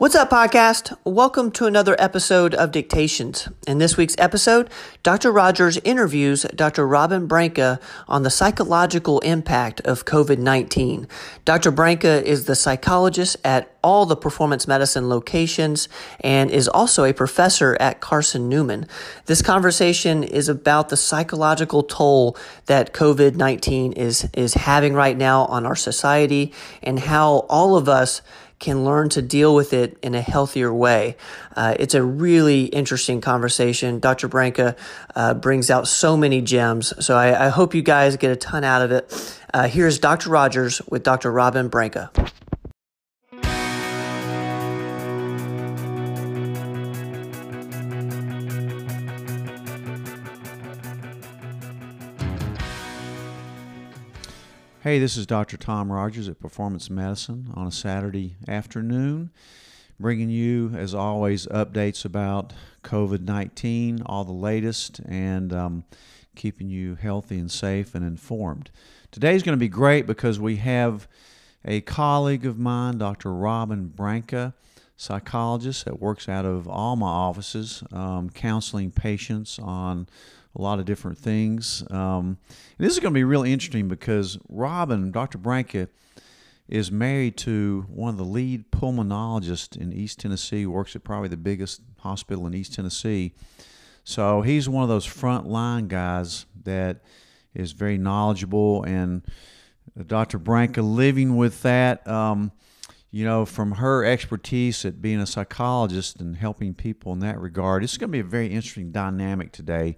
What's up, podcast? Welcome to another episode of Dictations. In this week's episode, Dr. Rogers interviews Dr. Robin Branca on the psychological impact of COVID 19. Dr. Branca is the psychologist at all the performance medicine locations and is also a professor at Carson Newman. This conversation is about the psychological toll that COVID 19 is, is having right now on our society and how all of us can learn to deal with it in a healthier way. Uh, it's a really interesting conversation. Dr. Branca uh, brings out so many gems, so I, I, hope you guys get a ton out of it. Uh, here's Dr. Rogers with Dr. Robin Branca. Hey, this is Dr. Tom Rogers at Performance Medicine on a Saturday afternoon, bringing you, as always, updates about COVID 19, all the latest, and um, keeping you healthy and safe and informed. Today's going to be great because we have a colleague of mine, Dr. Robin Branca, psychologist that works out of all my offices, um, counseling patients on a lot of different things. Um, and this is going to be really interesting because Robin, Dr. Branca, is married to one of the lead pulmonologists in East Tennessee, works at probably the biggest hospital in East Tennessee. So he's one of those frontline guys that is very knowledgeable. And Dr. Branca living with that, um, you know, from her expertise at being a psychologist and helping people in that regard, it's going to be a very interesting dynamic today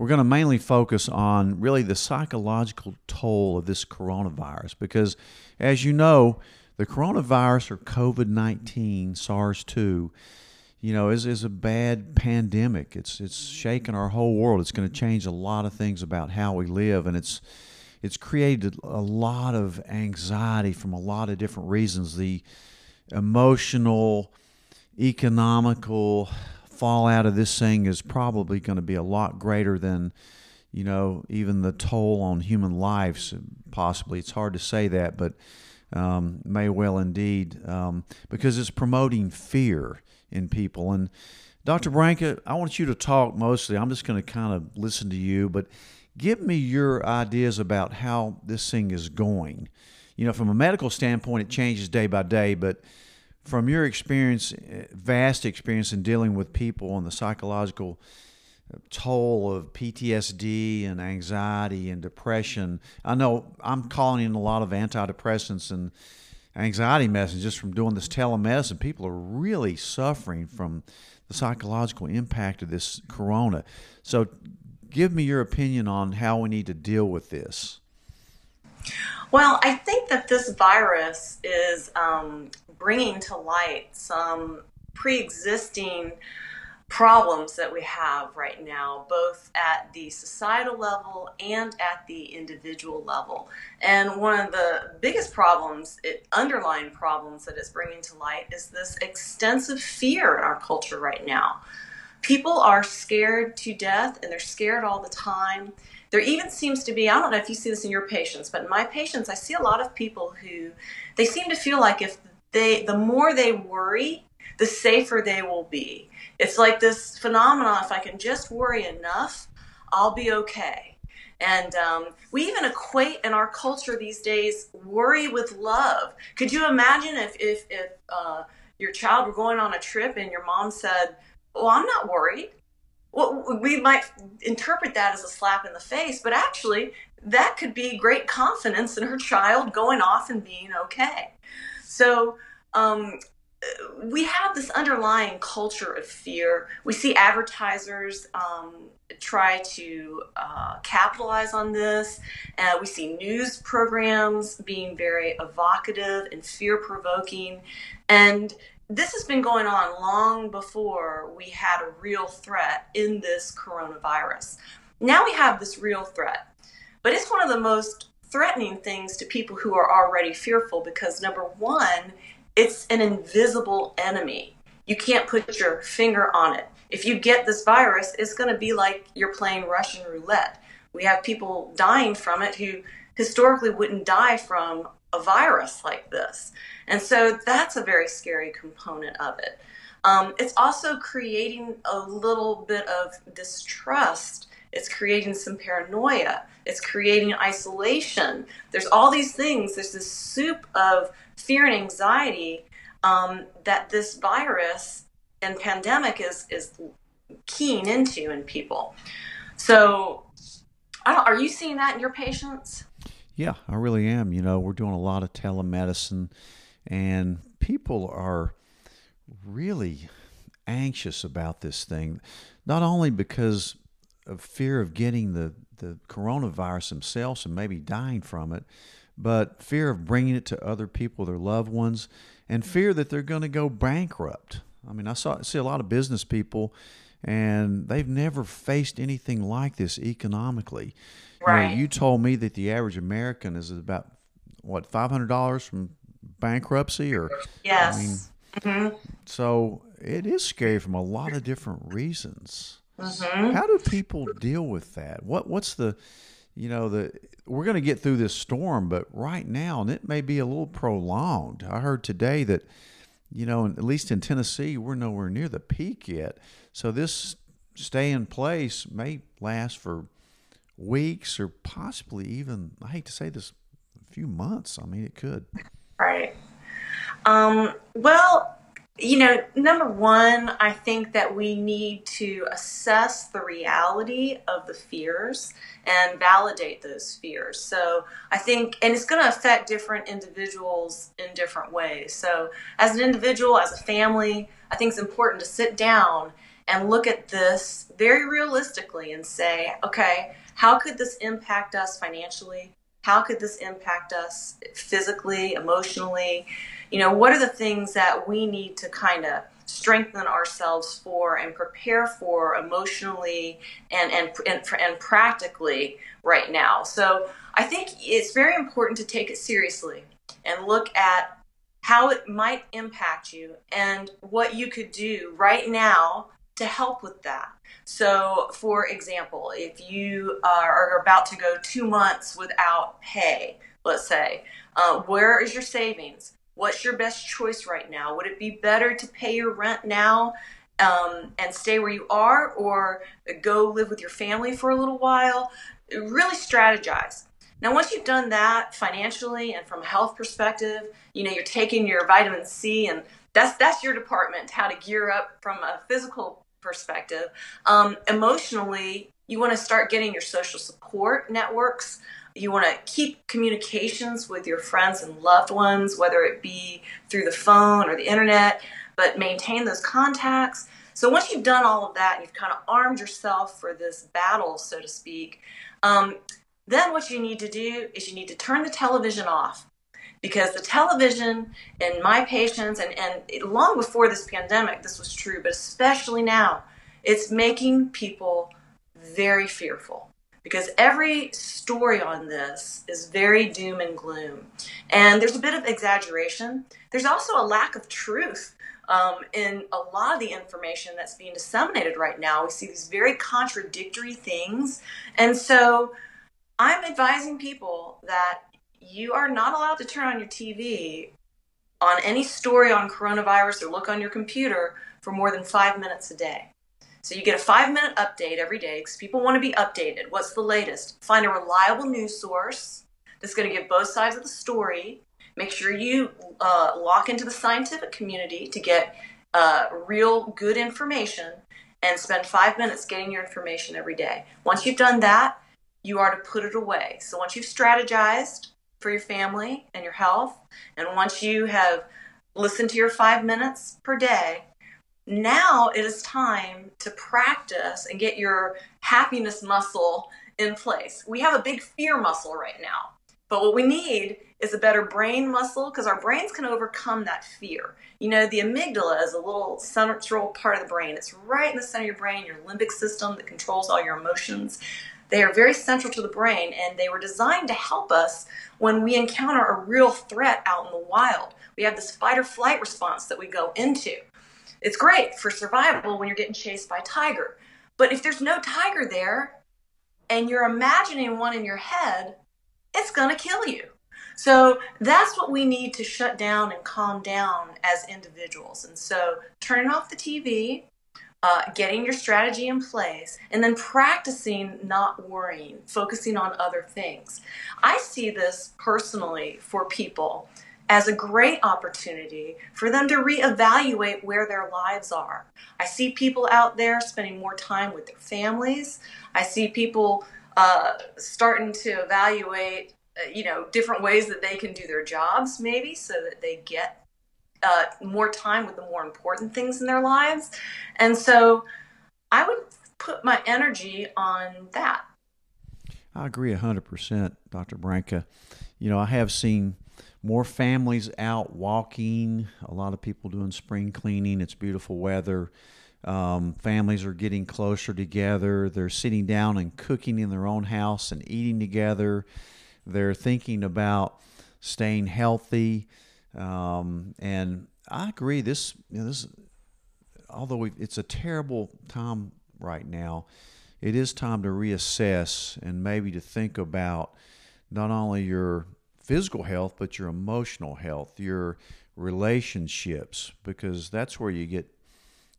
we're going to mainly focus on really the psychological toll of this coronavirus because, as you know, the coronavirus or COVID 19, SARS 2, you know, is, is a bad pandemic. It's, it's shaking our whole world. It's going to change a lot of things about how we live, and it's, it's created a lot of anxiety from a lot of different reasons. The emotional, economical, fallout of this thing is probably going to be a lot greater than you know even the toll on human lives. Possibly it's hard to say that but um, may well indeed um, because it's promoting fear in people. And dr branca i want you to talk mostly. I'm just going to kind of listen to you but give me your ideas about how this thing is going. You know from a medical standpoint it changes day by day but from your experience, eh, vast experience in dealing with people and the psychological uh, toll of PTSD and anxiety and depression. I know I'm calling in a lot of antidepressants and anxiety medicine just from doing this telemedicine. People are really suffering from the psychological impact of this corona. So, give me your opinion on how we need to deal with this. Well, I think that this virus is um, bringing to light some pre existing problems that we have right now, both at the societal level and at the individual level. And one of the biggest problems, it, underlying problems that it's bringing to light, is this extensive fear in our culture right now. People are scared to death and they're scared all the time. There even seems to be, I don't know if you see this in your patients, but in my patients, I see a lot of people who they seem to feel like if they the more they worry, the safer they will be. It's like this phenomenon if I can just worry enough, I'll be okay. And um, we even equate in our culture these days worry with love. Could you imagine if, if, if uh, your child were going on a trip and your mom said, Well, I'm not worried? Well, we might interpret that as a slap in the face, but actually, that could be great confidence in her child going off and being okay. So um, we have this underlying culture of fear. We see advertisers um, try to uh, capitalize on this. Uh, we see news programs being very evocative and fear provoking. And this has been going on long before we had a real threat in this coronavirus. Now we have this real threat, but it's one of the most threatening things to people who are already fearful because number one, it's an invisible enemy. You can't put your finger on it. If you get this virus, it's going to be like you're playing Russian roulette. We have people dying from it who historically wouldn't die from a virus like this. And so that's a very scary component of it. Um, it's also creating a little bit of distrust. It's creating some paranoia. It's creating isolation. There's all these things. There's this soup of fear and anxiety um, that this virus and pandemic is is keen into in people. So, are you seeing that in your patients? Yeah, I really am. You know, we're doing a lot of telemedicine, and people are really anxious about this thing, not only because of fear of getting the, the coronavirus themselves and maybe dying from it, but fear of bringing it to other people, their loved ones, and fear that they're going to go bankrupt. I mean, I saw see a lot of business people, and they've never faced anything like this economically. Right. You, told me that the average American is about what five hundred dollars from bankruptcy, or yes. I mean, mm-hmm. so it is scary from a lot of different reasons. Mm-hmm. How do people deal with that? What what's the you know the we're going to get through this storm, but right now, and it may be a little prolonged. I heard today that you know, at least in Tennessee, we're nowhere near the peak yet. So this stay in place may last for weeks or possibly even I hate to say this, a few months. I mean, it could. Right. Um, well, you know, number one, I think that we need to assess the reality of the fears and validate those fears. So I think, and it's going to affect different individuals in different ways. So as an individual, as a family, I think it's important to sit down and look at this very realistically and say, okay, how could this impact us financially? How could this impact us physically, emotionally? You know, what are the things that we need to kind of strengthen ourselves for and prepare for emotionally and, and, and, and practically right now? So I think it's very important to take it seriously and look at how it might impact you and what you could do right now to help with that. So, for example, if you are about to go two months without pay, let's say, uh, where is your savings? What's your best choice right now? Would it be better to pay your rent now um, and stay where you are, or go live with your family for a little while? Really strategize. Now, once you've done that financially and from a health perspective, you know you're taking your vitamin C, and that's that's your department. How to gear up from a physical perspective. Um, emotionally, you want to start getting your social support networks. You want to keep communications with your friends and loved ones, whether it be through the phone or the internet, but maintain those contacts. So once you've done all of that, and you've kind of armed yourself for this battle, so to speak, um, then what you need to do is you need to turn the television off because the television and my patients and, and long before this pandemic this was true but especially now it's making people very fearful. Because every story on this is very doom and gloom. And there's a bit of exaggeration. There's also a lack of truth um, in a lot of the information that's being disseminated right now. We see these very contradictory things. And so i'm advising people that you are not allowed to turn on your TV on any story on coronavirus or look on your computer for more than five minutes a day. So you get a five minute update every day because people want to be updated. What's the latest? Find a reliable news source that's going to give both sides of the story. Make sure you uh, lock into the scientific community to get uh, real good information and spend five minutes getting your information every day. Once you've done that, you are to put it away. So once you've strategized, for your family and your health. And once you have listened to your five minutes per day, now it is time to practice and get your happiness muscle in place. We have a big fear muscle right now, but what we need is a better brain muscle because our brains can overcome that fear. You know, the amygdala is a little central part of the brain. It's right in the center of your brain, your limbic system that controls all your emotions. They are very central to the brain and they were designed to help us when we encounter a real threat out in the wild. We have this fight or flight response that we go into. It's great for survival when you're getting chased by tiger. But if there's no tiger there and you're imagining one in your head, it's going to kill you. So that's what we need to shut down and calm down as individuals. And so turning off the TV, uh, getting your strategy in place, and then practicing not worrying, focusing on other things. I see this personally for people as a great opportunity for them to reevaluate where their lives are. I see people out there spending more time with their families. I see people uh, starting to evaluate, uh, you know, different ways that they can do their jobs, maybe, so that they get uh, more time with the more important things in their lives. And so I would put my energy on that. I agree 100%, Dr. Branca. You know, I have seen more families out walking, a lot of people doing spring cleaning. It's beautiful weather. Um, families are getting closer together. They're sitting down and cooking in their own house and eating together. They're thinking about staying healthy. Um, and I agree. This, you know, this, although it's a terrible time right now, it is time to reassess and maybe to think about not only your physical health, but your emotional health, your relationships, because that's where you get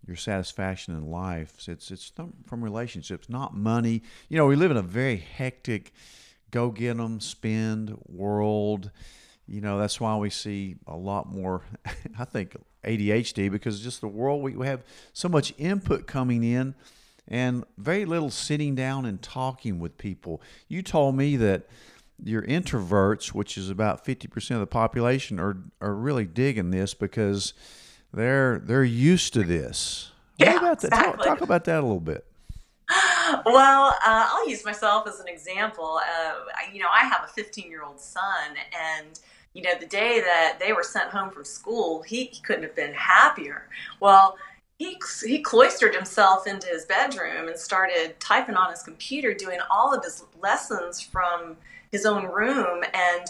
your satisfaction in life. It's it's from relationships, not money. You know, we live in a very hectic, go get them, spend world. You know, that's why we see a lot more. I think ADHD because just the world we, we have so much input coming in, and very little sitting down and talking with people. You told me that your introverts, which is about 50% of the population, are, are really digging this because they're they're used to this. Yeah, about that? Exactly. Talk, talk, about that a little bit. Well, uh, I'll use myself as an example. Uh, you know, I have a 15 year old son, and you know, the day that they were sent home from school, he, he couldn't have been happier. Well, he, he cloistered himself into his bedroom and started typing on his computer, doing all of his lessons from his own room and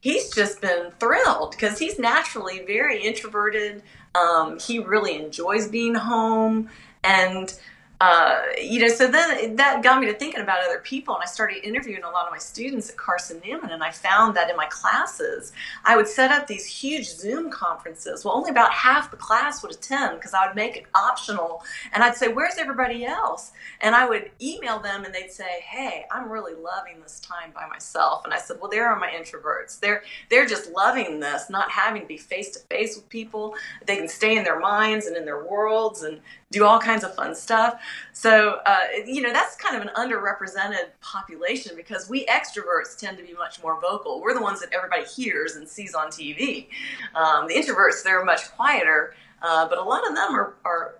he's just been thrilled because he's naturally very introverted um, he really enjoys being home and uh, you know, so then that got me to thinking about other people, and I started interviewing a lot of my students at Carson Newman, and I found that in my classes, I would set up these huge Zoom conferences. Well, only about half the class would attend because I would make it optional, and I'd say, "Where's everybody else?" And I would email them, and they'd say, "Hey, I'm really loving this time by myself." And I said, "Well, there are my introverts. They're they're just loving this, not having to be face to face with people. They can stay in their minds and in their worlds and do all kinds of fun stuff." So, uh, you know, that's kind of an underrepresented population because we extroverts tend to be much more vocal. We're the ones that everybody hears and sees on TV. Um, the introverts, they're much quieter, uh, but a lot of them are, are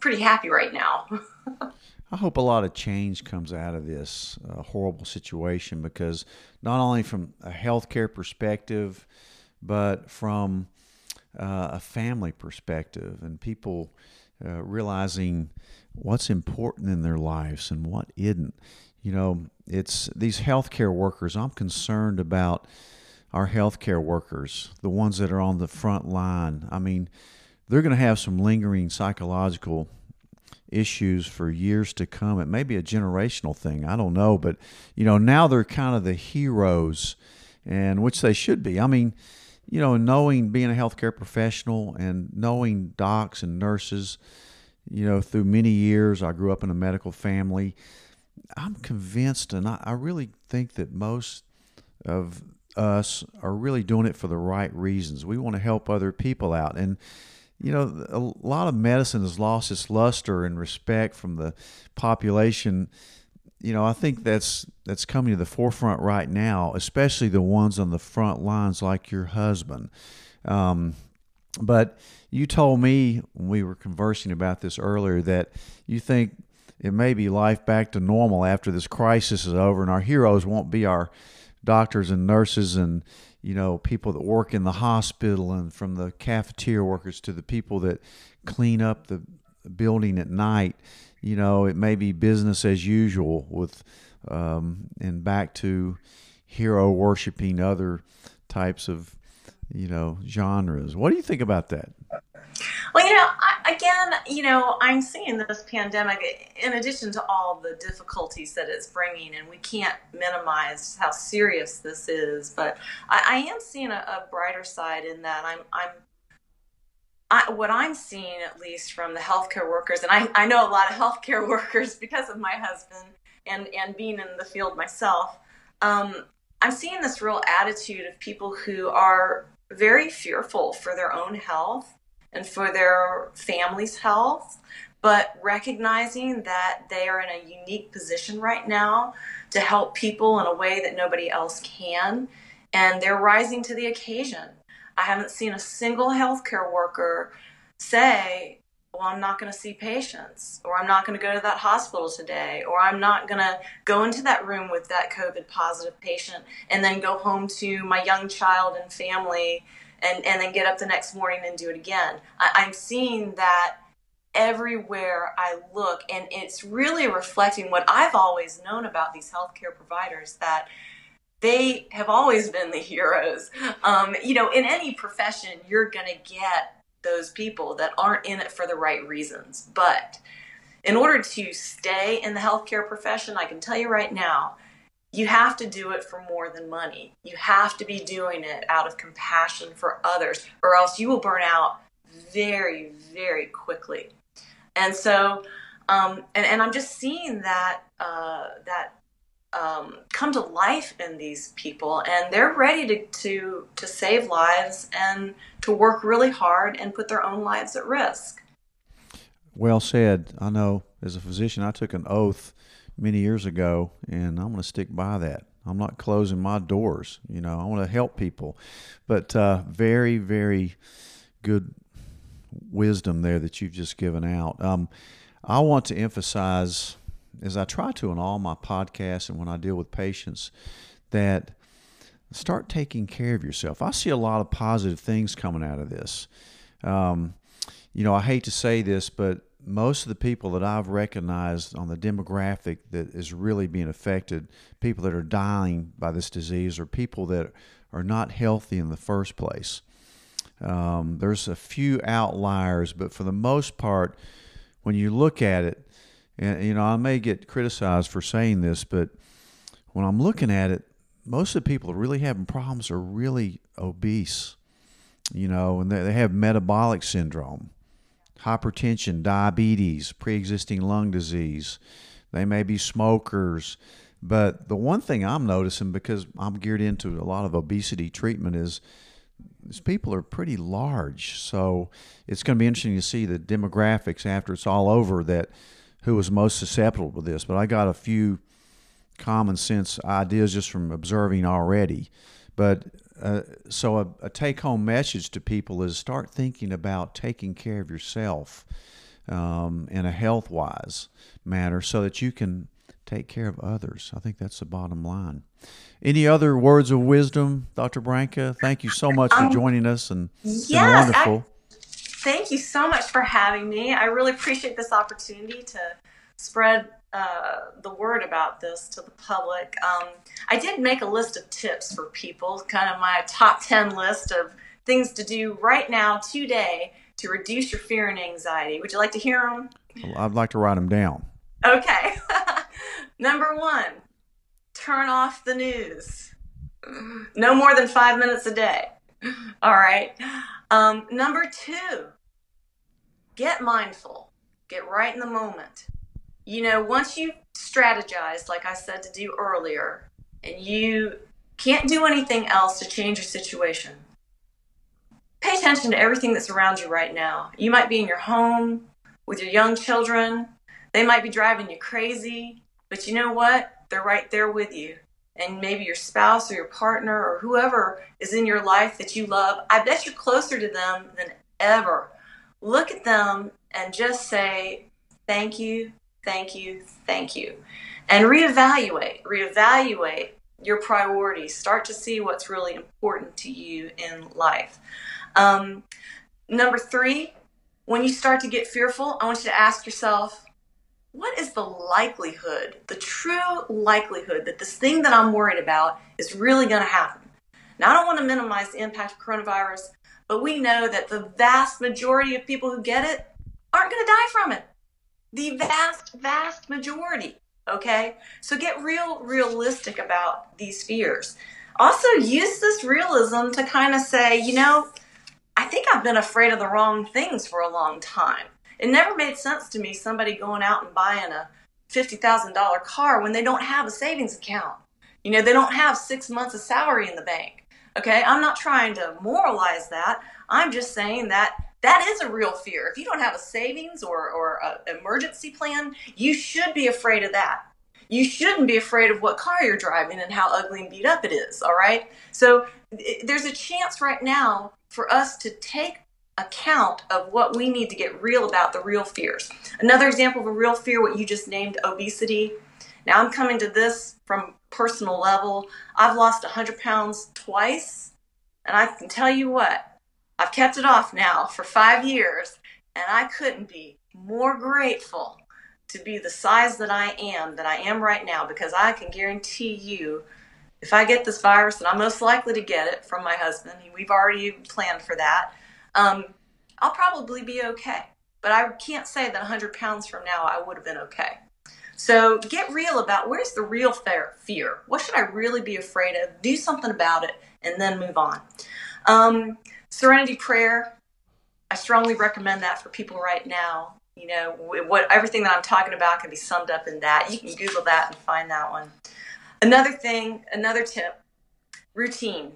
pretty happy right now. I hope a lot of change comes out of this uh, horrible situation because not only from a healthcare perspective, but from uh, a family perspective and people uh, realizing what's important in their lives and what isn't. You know, it's these healthcare workers. I'm concerned about our healthcare workers, the ones that are on the front line. I mean, they're going to have some lingering psychological issues for years to come. It may be a generational thing. I don't know, but you know, now they're kind of the heroes, and which they should be. I mean, you know, knowing being a healthcare professional and knowing docs and nurses you know, through many years, I grew up in a medical family. I'm convinced, and I, I really think that most of us are really doing it for the right reasons. We want to help other people out. And, you know, a lot of medicine has lost its luster and respect from the population. You know, I think that's that's coming to the forefront right now, especially the ones on the front lines, like your husband. Um, but you told me when we were conversing about this earlier that you think it may be life back to normal after this crisis is over, and our heroes won't be our doctors and nurses and you know people that work in the hospital and from the cafeteria workers to the people that clean up the building at night you know it may be business as usual with um, and back to hero worshiping other types of you know genres what do you think about that Well, you know, I, again, you know, I'm seeing this pandemic in addition to all the difficulties that it's bringing, and we can't minimize how serious this is. But I, I am seeing a, a, brighter side in that I'm, I'm, I, what I'm seeing at least from the healthcare workers, and I, I know a lot of healthcare workers because of my husband and and being in the field myself. Um, I'm seeing this real attitude of people who are very fearful for their own health and for their family's health, but recognizing that they are in a unique position right now to help people in a way that nobody else can, and they're rising to the occasion. I haven't seen a single healthcare worker say, well, I'm not going to see patients, or I'm not going to go to that hospital today, or I'm not going to go into that room with that COVID positive patient and then go home to my young child and family and, and then get up the next morning and do it again. I, I'm seeing that everywhere I look, and it's really reflecting what I've always known about these healthcare providers that they have always been the heroes. Um, you know, in any profession, you're going to get those people that aren't in it for the right reasons. But in order to stay in the healthcare profession, I can tell you right now, you have to do it for more than money. You have to be doing it out of compassion for others, or else you will burn out very, very quickly. And so, um, and, and I'm just seeing that uh, that um, come to life in these people, and they're ready to, to to save lives and to work really hard and put their own lives at risk. Well said. I know as a physician, I took an oath many years ago, and I'm going to stick by that. I'm not closing my doors. You know, I want to help people, but uh, very, very good wisdom there that you've just given out. Um, I want to emphasize, as I try to in all my podcasts and when I deal with patients, that start taking care of yourself. I see a lot of positive things coming out of this. Um, you know, I hate to say this, but most of the people that I've recognized on the demographic that is really being affected, people that are dying by this disease, are people that are not healthy in the first place. Um, there's a few outliers, but for the most part, when you look at it, and you know, I may get criticized for saying this, but when I'm looking at it, most of the people really having problems are really obese, you know, and they, they have metabolic syndrome hypertension, diabetes, pre existing lung disease. They may be smokers. But the one thing I'm noticing, because I'm geared into a lot of obesity treatment, is these people are pretty large. So it's going to be interesting to see the demographics after it's all over that who was most susceptible to this. But I got a few common sense ideas just from observing already. But uh, so a, a take-home message to people is start thinking about taking care of yourself um, in a health-wise manner, so that you can take care of others. I think that's the bottom line. Any other words of wisdom, Dr. Branca? Thank you so much for um, joining us, and yes, wonderful. Thank you so much for having me. I really appreciate this opportunity to spread uh, the word about this to the public. Um, I did make a list of tips for people, kind of my top 10 list of things to do right now, today, to reduce your fear and anxiety. Would you like to hear them? I'd like to write them down. Okay. Number one, turn off the news. No more than five minutes a day. All right. Um, number two, get mindful. Get right in the moment you know, once you strategize, like I said to do earlier, and you can't do anything else to change your situation, pay attention to everything that's around you right now. You might be in your home with your young children, they might be driving you crazy, but you know what? They're right there with you. And maybe your spouse or your partner or whoever is in your life that you love, I bet you're closer to them than ever. Look at them and just say, Thank you, thank you, thank you. And reevaluate, reevaluate your priorities. Start to see what's really important to you in life. Um, number three, when you start to get fearful, I want you to ask yourself, what is the likelihood, the true likelihood that this thing that I'm worried about is really going to happen? Now, I don't want to minimize the impact of coronavirus, but we know that the vast majority of people who get it aren't going to die from it. The vast, vast majority. Okay? So get real realistic about these fears. Also, use this realism to kind of say, you know, I think I've been afraid of the wrong things for a long time. It never made sense to me somebody going out and buying a $50,000 car when they don't have a savings account. You know, they don't have six months of salary in the bank. Okay, I'm not trying to moralize that. I'm just saying that that is a real fear. If you don't have a savings or, or an emergency plan, you should be afraid of that. You shouldn't be afraid of what car you're driving and how ugly and beat up it is, all right? So there's a chance right now for us to take account of what we need to get real about the real fears. Another example of a real fear, what you just named obesity. Now I'm coming to this from personal level. I've lost 100 pounds twice, and I can tell you what, I've kept it off now for five years, and I couldn't be more grateful to be the size that I am, that I am right now, because I can guarantee you if I get this virus, and I'm most likely to get it from my husband, we've already planned for that, um, I'll probably be okay. But I can't say that 100 pounds from now I would have been okay. So get real about where's the real fear? What should I really be afraid of? Do something about it and then move on. Um, serenity prayer, I strongly recommend that for people right now. You know, what everything that I'm talking about can be summed up in that. You can Google that and find that one. Another thing, another tip routine.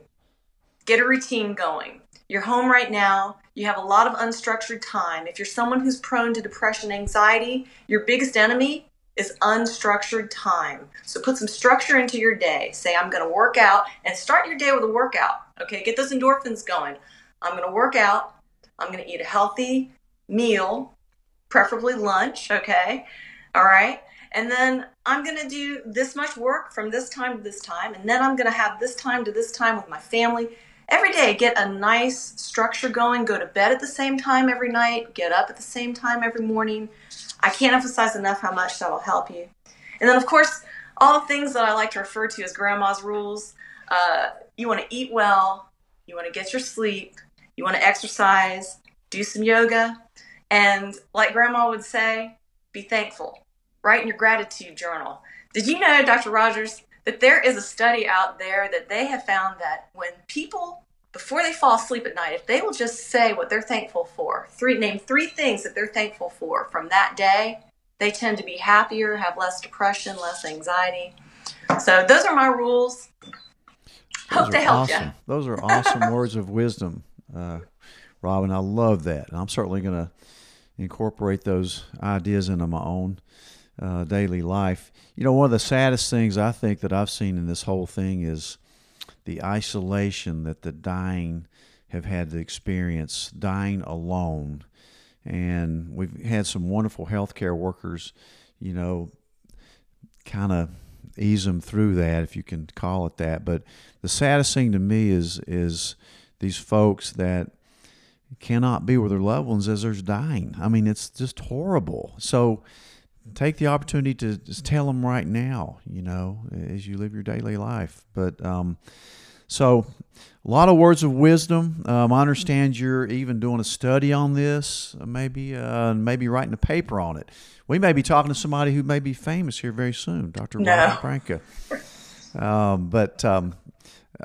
Get a routine going. You're home right now. You have a lot of unstructured time. If you're someone who's prone to depression, anxiety, your biggest enemy is unstructured time. So put some structure into your day. Say, I'm going to work out and start your day with a workout. Okay, get those endorphins going. I'm going to work out. I'm going to eat a healthy meal, preferably lunch. Okay, all right. And then I'm going to do this much work from this time to this time. And then I'm going to have this time to this time with my family. Every day, get a nice structure going. Go to bed at the same time every night. Get up at the same time every morning I can't emphasize enough how much that'll help you. And then, of course, all the things that I like to refer to as grandma's rules. Uh, you want to eat well, you want to get your sleep, you want to exercise, do some yoga, and like grandma would say, be thankful. Write in your gratitude journal. Did you know, Dr. Rogers, that there is a study out there that they have found that when people before they fall asleep at night, if they will just say what they're thankful for, three name three things that they're thankful for from that day, they tend to be happier, have less depression, less anxiety. So those are my rules. Those Hope they help awesome. you. Those are awesome words of wisdom, uh, Robin. I love that. and I'm certainly going to incorporate those ideas into my own uh, daily life. You know, one of the saddest things I think that I've seen in this whole thing is the isolation that the dying have had to experience, dying alone. And we've had some wonderful healthcare workers, you know, kind of ease them through that, if you can call it that. But the saddest thing to me is is these folks that cannot be with their loved ones as they're dying. I mean, it's just horrible. So take the opportunity to just tell them right now, you know, as you live your daily life. But um, so, a lot of words of wisdom. Um, I understand you're even doing a study on this, uh, maybe uh, maybe writing a paper on it. We may be talking to somebody who may be famous here very soon, Dr. No. Robert Branca. Um, but um,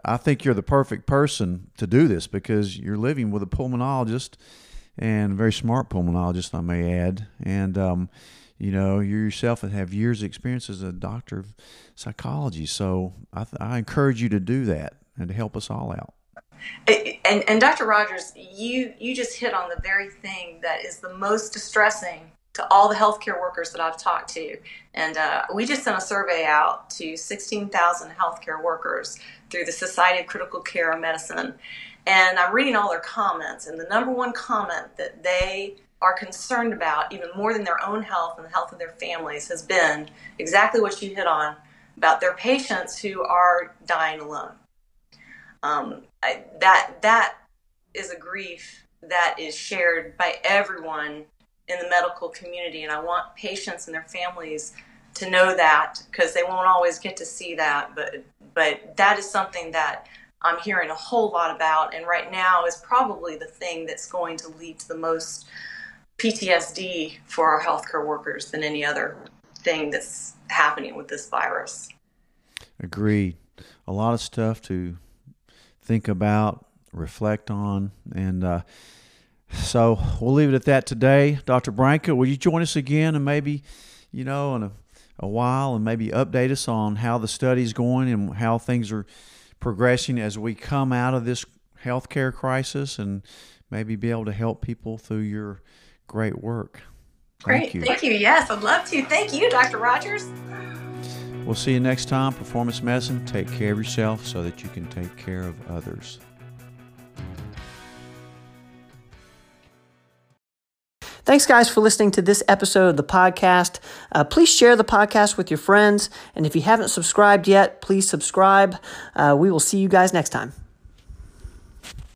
I think you're the perfect person to do this because you're living with a pulmonologist and a very smart pulmonologist, I may add. And um, you know, you yourself have years of experience as a doctor of psychology. So I, th- I encourage you to do that and to help us all out. And, and Dr. Rogers, you, you just hit on the very thing that is the most distressing to all the healthcare workers that I've talked to. And uh, we just sent a survey out to 16,000 healthcare workers through the Society of Critical Care Medicine. And I'm reading all their comments, and the number one comment that they are concerned about, even more than their own health and the health of their families, has been exactly what you hit on about their patients who are dying alone. Um, I, that that is a grief that is shared by everyone in the medical community, and I want patients and their families to know that because they won't always get to see that, but but that is something that I'm hearing a whole lot about, and right now is probably the thing that's going to lead to the most PTSD for our healthcare workers than any other thing that's happening with this virus. Agreed. A lot of stuff to think about, reflect on, and uh, so we'll leave it at that today. Dr. Branca, will you join us again and maybe, you know, in a, a while and maybe update us on how the study's going and how things are progressing as we come out of this healthcare crisis and maybe be able to help people through your great work. Great. Thank you. Thank you. Yes, I'd love to. Thank you, Dr. Rogers. We'll see you next time. Performance Medicine. Take care of yourself so that you can take care of others. Thanks, guys, for listening to this episode of the podcast. Uh, please share the podcast with your friends. And if you haven't subscribed yet, please subscribe. Uh, we will see you guys next time.